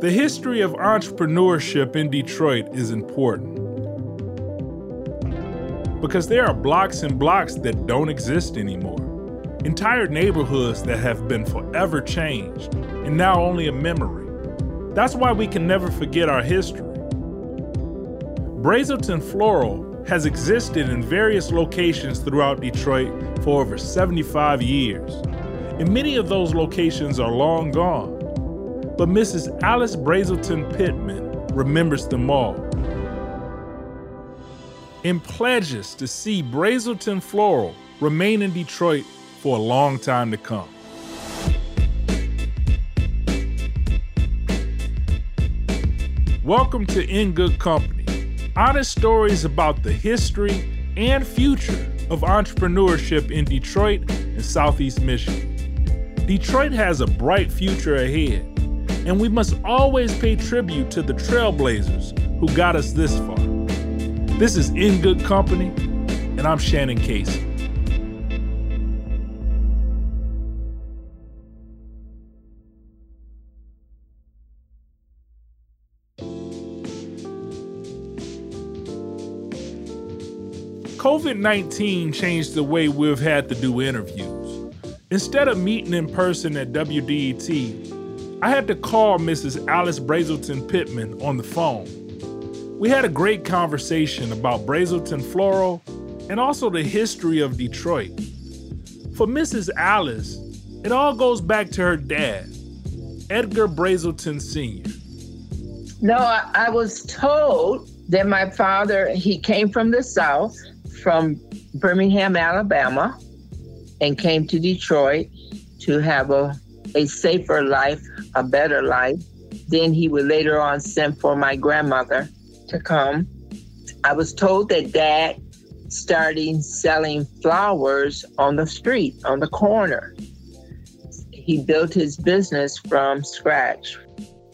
The history of entrepreneurship in Detroit is important because there are blocks and blocks that don't exist anymore. Entire neighborhoods that have been forever changed and now only a memory. That's why we can never forget our history. Brazelton Floral has existed in various locations throughout Detroit for over 75 years, and many of those locations are long gone. But Mrs. Alice Brazelton Pittman remembers them all and pledges to see Brazelton Floral remain in Detroit for a long time to come. Welcome to In Good Company, honest stories about the history and future of entrepreneurship in Detroit and Southeast Michigan. Detroit has a bright future ahead, and we must always pay tribute to the trailblazers who got us this far. This is In Good Company, and I'm Shannon Casey. COVID 19 changed the way we've had to do interviews. Instead of meeting in person at WDET, I had to call Mrs. Alice Brazelton Pittman on the phone. We had a great conversation about Brazelton Floral and also the history of Detroit. For Mrs. Alice, it all goes back to her dad, Edgar Brazelton Sr. No, I, I was told that my father, he came from the South, from Birmingham, Alabama, and came to Detroit to have a, a safer life, a better life. Then he would later on send for my grandmother to come. I was told that dad started selling flowers on the street, on the corner. He built his business from scratch.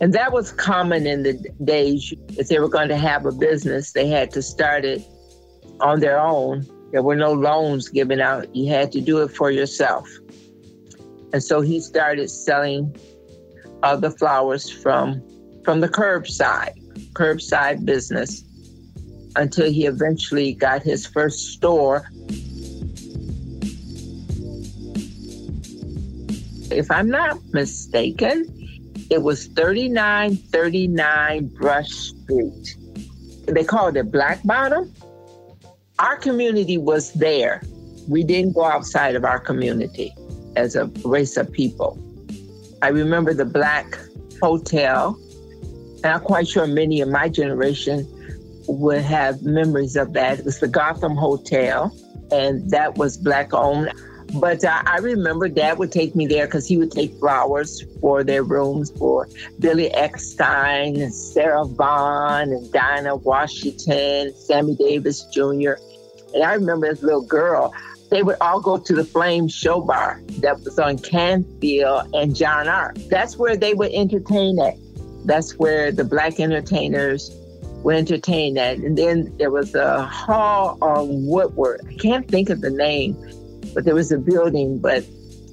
And that was common in the days. If they were going to have a business, they had to start it on their own. There were no loans given out. You had to do it for yourself. And so he started selling uh, the flowers from from the curbside curbside business until he eventually got his first store. If I'm not mistaken, it was 3939 Brush Street. They called it Black Bottom. Our community was there. We didn't go outside of our community as a race of people. I remember the Black Hotel I'm quite sure many of my generation would have memories of that. It was the Gotham Hotel, and that was black owned. But uh, I remember Dad would take me there because he would take flowers for their rooms for Billy Eckstine and Sarah Vaughan and Dinah Washington, Sammy Davis Jr. And I remember as a little girl, they would all go to the Flame Show Bar that was on Canfield and John R. That's where they would entertain at. That's where the black entertainers were entertained at. And then there was a hall on Woodward. I can't think of the name, but there was a building, but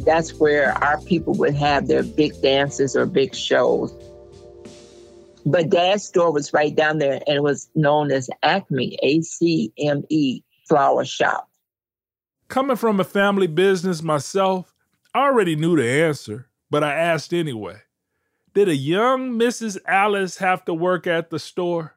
that's where our people would have their big dances or big shows. But Dad's store was right down there and it was known as Acme, A C M E Flower Shop. Coming from a family business myself, I already knew the answer, but I asked anyway. Did a young Mrs. Alice have to work at the store?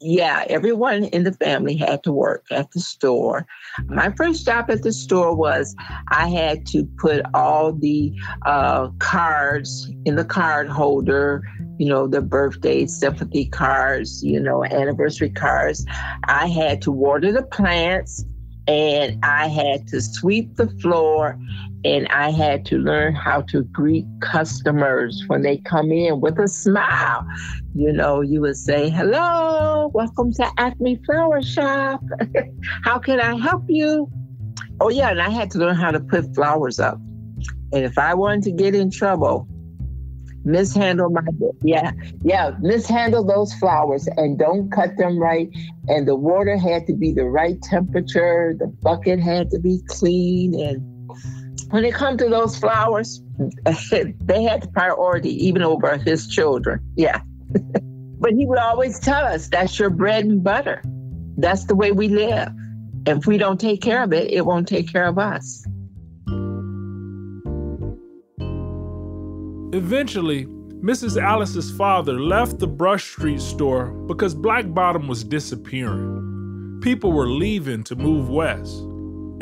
Yeah, everyone in the family had to work at the store. My first job at the store was I had to put all the uh, cards in the card holder, you know, the birthday sympathy cards, you know, anniversary cards. I had to water the plants and I had to sweep the floor and I had to learn how to greet customers when they come in with a smile. You know, you would say, Hello, welcome to Acme Flower Shop. how can I help you? Oh, yeah, and I had to learn how to put flowers up. And if I wanted to get in trouble, mishandle my yeah yeah mishandle those flowers and don't cut them right and the water had to be the right temperature the bucket had to be clean and When it comes to those flowers, they had the priority even over his children. Yeah. but he would always tell us that's your bread and butter. That's the way we live. If we don't take care of it, it won't take care of us. Eventually, Mrs. Alice's father left the Brush Street store because Black Bottom was disappearing. People were leaving to move west,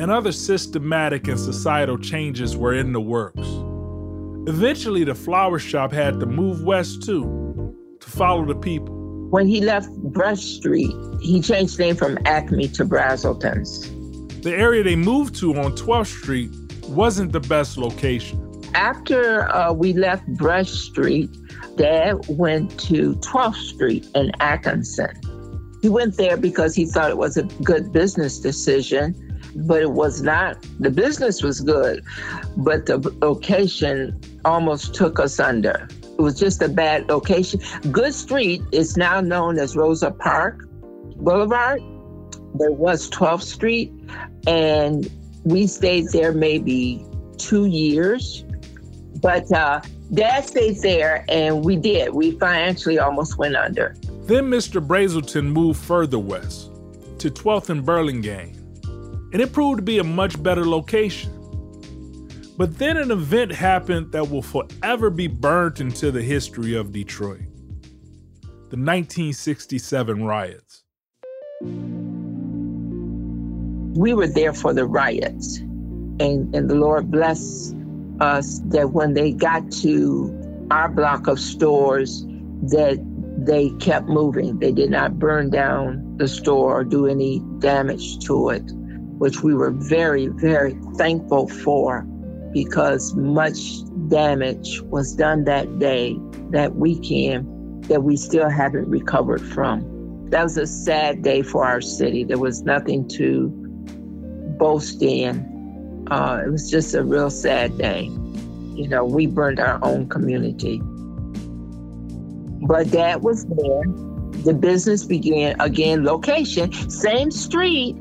and other systematic and societal changes were in the works. Eventually, the flower shop had to move west too, to follow the people. When he left Brush Street, he changed name from Acme to Brazelton's. The area they moved to on 12th Street wasn't the best location. After uh, we left Brush Street, Dad went to 12th Street in Atkinson. He went there because he thought it was a good business decision, but it was not. The business was good, but the location almost took us under. It was just a bad location. Good Street is now known as Rosa Park Boulevard. There was 12th Street, and we stayed there maybe two years. But uh, Dad stayed there, and we did. We financially almost went under. Then Mr. Brazelton moved further west to 12th and Burlingame, and it proved to be a much better location. But then an event happened that will forever be burnt into the history of Detroit the 1967 riots. We were there for the riots, and, and the Lord bless us that when they got to our block of stores, that they kept moving. They did not burn down the store or do any damage to it, which we were very, very thankful for because much damage was done that day, that weekend, that we still haven't recovered from. That was a sad day for our city. There was nothing to boast in. Uh, it was just a real sad day. You know, we burned our own community. But that was there. The business began again, location, same street,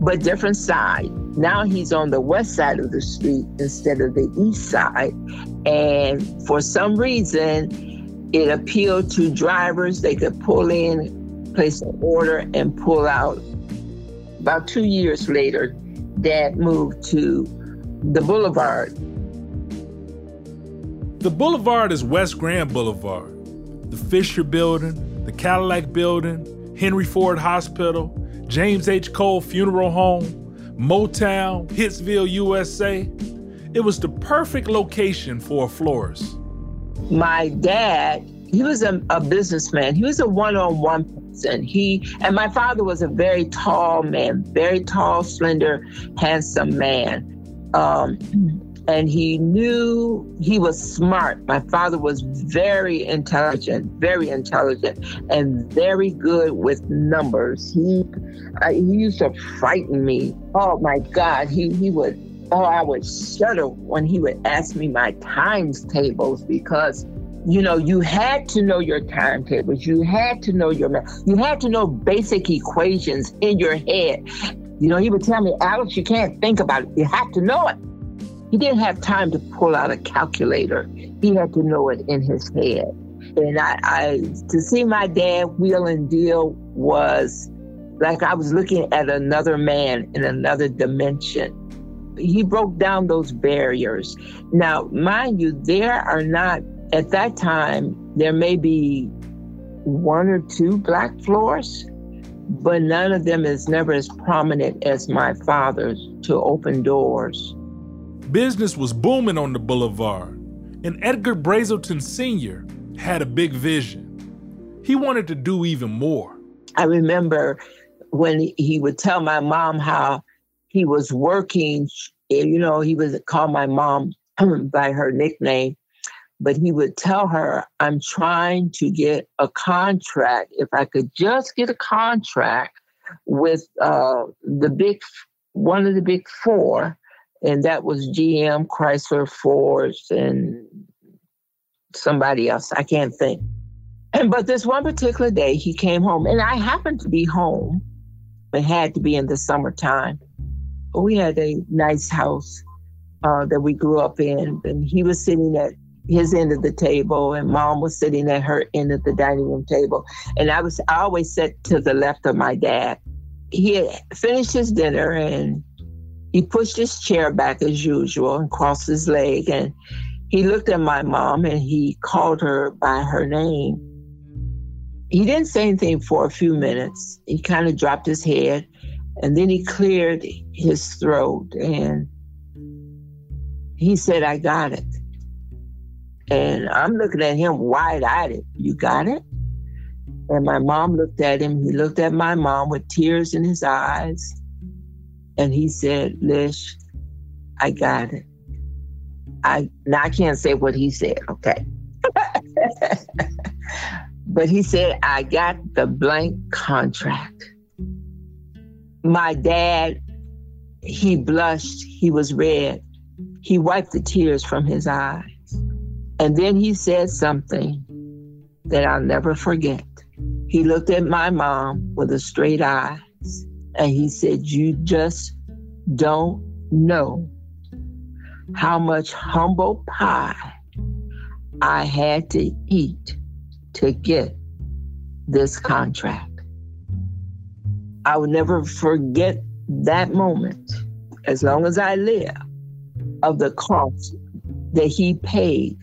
but different side. Now he's on the west side of the street instead of the east side. And for some reason, it appealed to drivers. They could pull in, place an order, and pull out. About two years later, Dad moved to the boulevard. The boulevard is West Grand Boulevard. The Fisher Building, the Cadillac Building, Henry Ford Hospital, James H. Cole Funeral Home, Motown, Hitsville, USA. It was the perfect location for a florist. My dad, he was a, a businessman. He was a one-on-one person. He and my father was a very tall man, very tall, slender, handsome man. Um, and he knew he was smart. My father was very intelligent, very intelligent, and very good with numbers. He he used to frighten me. Oh my God, he he would. Oh, I would shudder when he would ask me my times tables because you know, you had to know your timetables. You had to know your math. You had to know basic equations in your head. You know, he would tell me, Alex, you can't think about it. You have to know it. He didn't have time to pull out a calculator. He had to know it in his head. And I, I to see my dad wheel and deal was like I was looking at another man in another dimension. He broke down those barriers. Now, mind you, there are not, at that time, there may be one or two black floors, but none of them is never as prominent as my father's to open doors. Business was booming on the boulevard, and Edgar Brazelton Sr. had a big vision. He wanted to do even more. I remember when he would tell my mom how he was working, you know, he would call my mom by her nickname, but he would tell her, I'm trying to get a contract. If I could just get a contract with uh, the big, one of the big four, and that was GM, Chrysler, Ford, and somebody else. I can't think. And but this one particular day, he came home, and I happened to be home. It had to be in the summertime. We had a nice house, uh, that we grew up in. And he was sitting at his end of the table, and mom was sitting at her end of the dining room table. And I was I always sat to the left of my dad. He had finished his dinner and he pushed his chair back as usual and crossed his leg. And he looked at my mom and he called her by her name. He didn't say anything for a few minutes. He kind of dropped his head and then he cleared his throat and he said, I got it. And I'm looking at him wide eyed. You got it? And my mom looked at him. He looked at my mom with tears in his eyes. And he said, Lish, I got it. I now I can't say what he said, okay. but he said, I got the blank contract. My dad, he blushed, he was red. He wiped the tears from his eyes. And then he said something that I'll never forget. He looked at my mom with a straight eyes and he said, You just don't know how much humble pie I had to eat to get this contract. I will never forget that moment as long as I live of the cost that he paid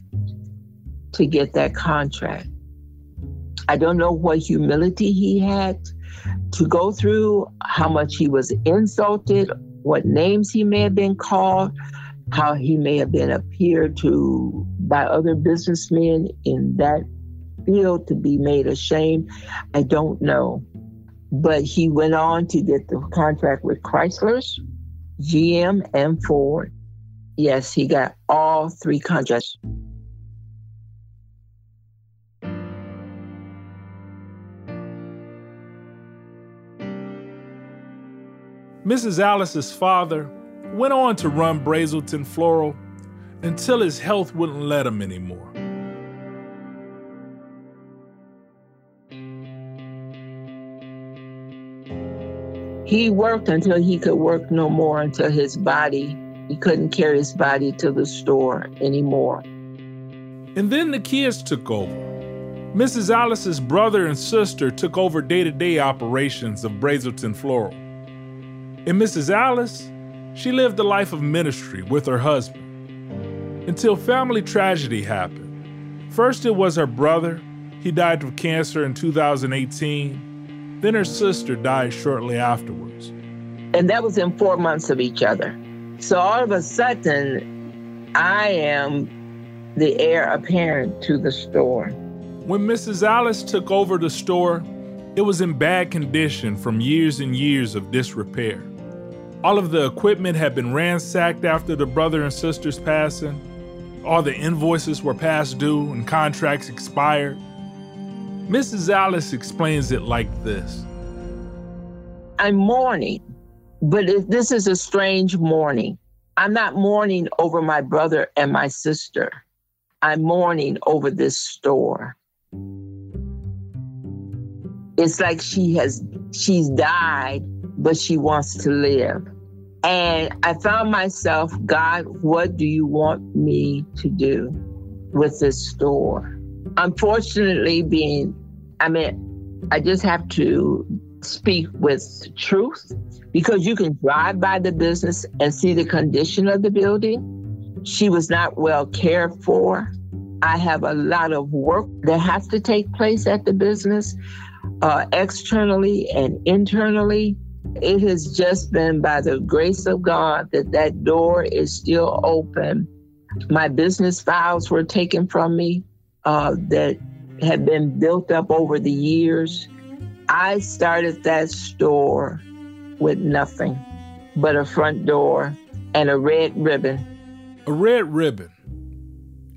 to get that contract. I don't know what humility he had to go through, how much he was insulted, what names he may have been called, how he may have been appeared to by other businessmen in that field to be made ashamed. I don't know. But he went on to get the contract with Chrysler's, GM, and Ford. Yes, he got all three contracts. Mrs. Alice's father went on to run Brazelton Floral until his health wouldn't let him anymore. He worked until he could work no more, until his body, he couldn't carry his body to the store anymore. And then the kids took over. Mrs. Alice's brother and sister took over day to day operations of Brazelton Floral. And Mrs. Alice she lived a life of ministry with her husband until family tragedy happened. First, it was her brother. He died of cancer in 2018. Then her sister died shortly afterwards. And that was in four months of each other. So all of a sudden, I am the heir apparent to the store. When Mrs. Alice took over the store, it was in bad condition from years and years of disrepair. All of the equipment had been ransacked after the brother and sister's passing. All the invoices were past due and contracts expired. Mrs. Alice explains it like this I'm mourning, but this is a strange mourning. I'm not mourning over my brother and my sister. I'm mourning over this store. It's like she has she's died but she wants to live. And I found myself, God, what do you want me to do with this store? Unfortunately, being, I mean, I just have to speak with truth because you can drive by the business and see the condition of the building. She was not well cared for. I have a lot of work that has to take place at the business, uh, externally and internally. It has just been by the grace of God that that door is still open. My business files were taken from me uh, that had been built up over the years. I started that store with nothing but a front door and a red ribbon. A red ribbon.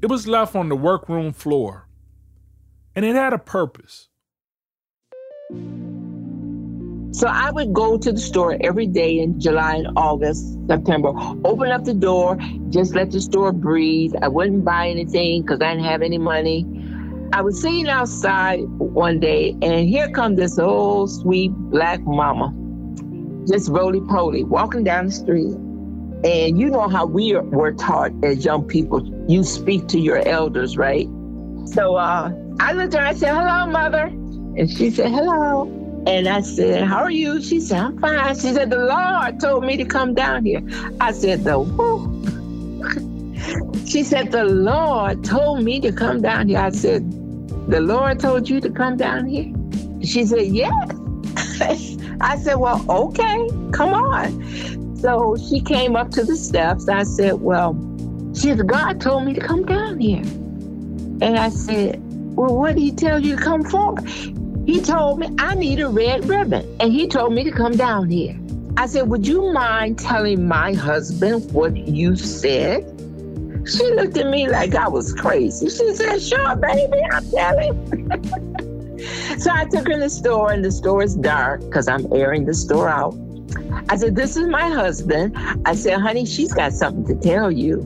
It was left on the workroom floor, and it had a purpose. So I would go to the store every day in July and August, September, open up the door, just let the store breathe. I wouldn't buy anything because I didn't have any money. I was sitting outside one day, and here come this old sweet black mama, just roly poly, walking down the street. And you know how we are, were taught as young people, you speak to your elders, right? So uh, I looked at her, I said, hello, mother. And she said, hello. And I said, how are you? She said, I'm fine. She said, the Lord told me to come down here. I said, the who? she said, the Lord told me to come down here. I said, the Lord told you to come down here? She said, yes. I said, well, okay, come on. So she came up to the steps. I said, well, she said, God told me to come down here. And I said, well, what did he tell you to come for? He told me I need a red ribbon. And he told me to come down here. I said, would you mind telling my husband what you said? She looked at me like I was crazy. She said, sure, baby, I'll tell him. so I took her in the store, and the store is dark because I'm airing the store out. I said, This is my husband. I said, Honey, she's got something to tell you.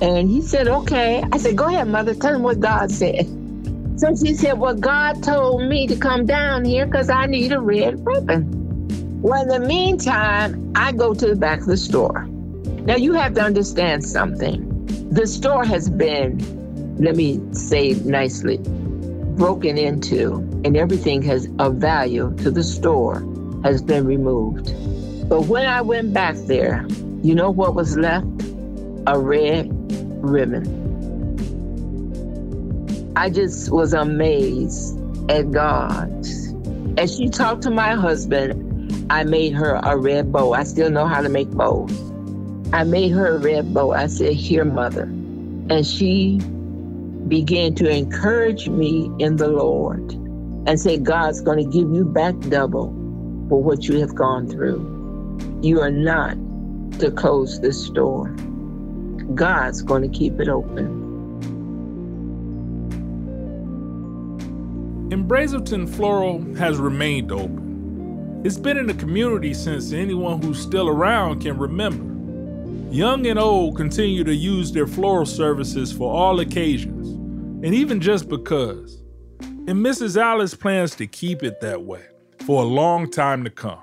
And he said, Okay. I said, Go ahead, mother. Tell him what God said. So she said, Well, God told me to come down here because I need a red ribbon. Well, in the meantime, I go to the back of the store. Now, you have to understand something. The store has been, let me say nicely, broken into, and everything has of value to the store has been removed. But when I went back there, you know what was left? A red ribbon. I just was amazed at God. As she talked to my husband, I made her a red bow. I still know how to make bows. I made her a red bow. I said, Here, mother. And she began to encourage me in the Lord and say, God's going to give you back double for what you have gone through. You are not to close this door, God's going to keep it open. And Brazelton Floral has remained open. It's been in the community since anyone who's still around can remember. Young and old continue to use their floral services for all occasions, and even just because. And Mrs. Alice plans to keep it that way for a long time to come.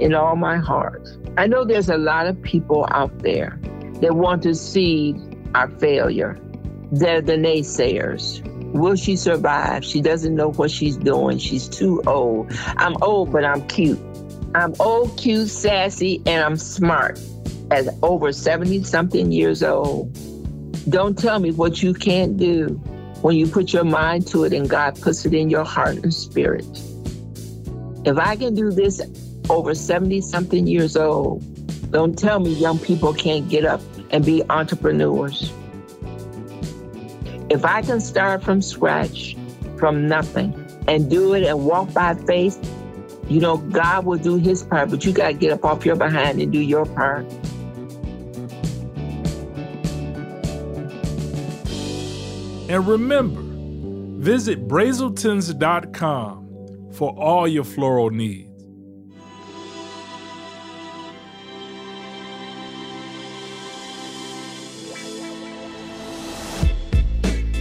In all my heart. I know there's a lot of people out there that want to see our failure. They're the naysayers. Will she survive? She doesn't know what she's doing. She's too old. I'm old, but I'm cute. I'm old, cute, sassy, and I'm smart at over 70 something years old. Don't tell me what you can't do when you put your mind to it and God puts it in your heart and spirit. If I can do this over 70 something years old, don't tell me young people can't get up and be entrepreneurs. If I can start from scratch, from nothing, and do it and walk by faith, you know, God will do his part, but you got to get up off your behind and do your part. And remember, visit brazeltons.com for all your floral needs.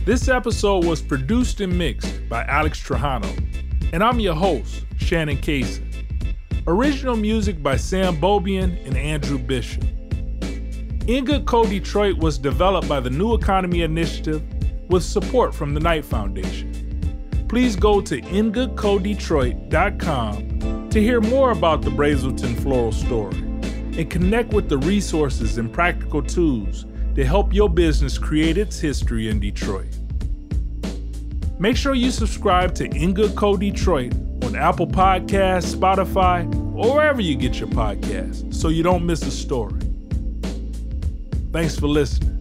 This episode was produced and mixed by Alex Trajano, and I'm your host, Shannon Casey. Original music by Sam Bobian and Andrew Bishop. In Good Co Detroit was developed by the New Economy Initiative with support from the Knight Foundation. Please go to ingoodcodetroit.com to hear more about the Brazelton floral story and connect with the resources and practical tools to help your business create its history in Detroit. Make sure you subscribe to In Good Co Detroit on Apple Podcasts, Spotify, or wherever you get your podcasts so you don't miss a story. Thanks for listening.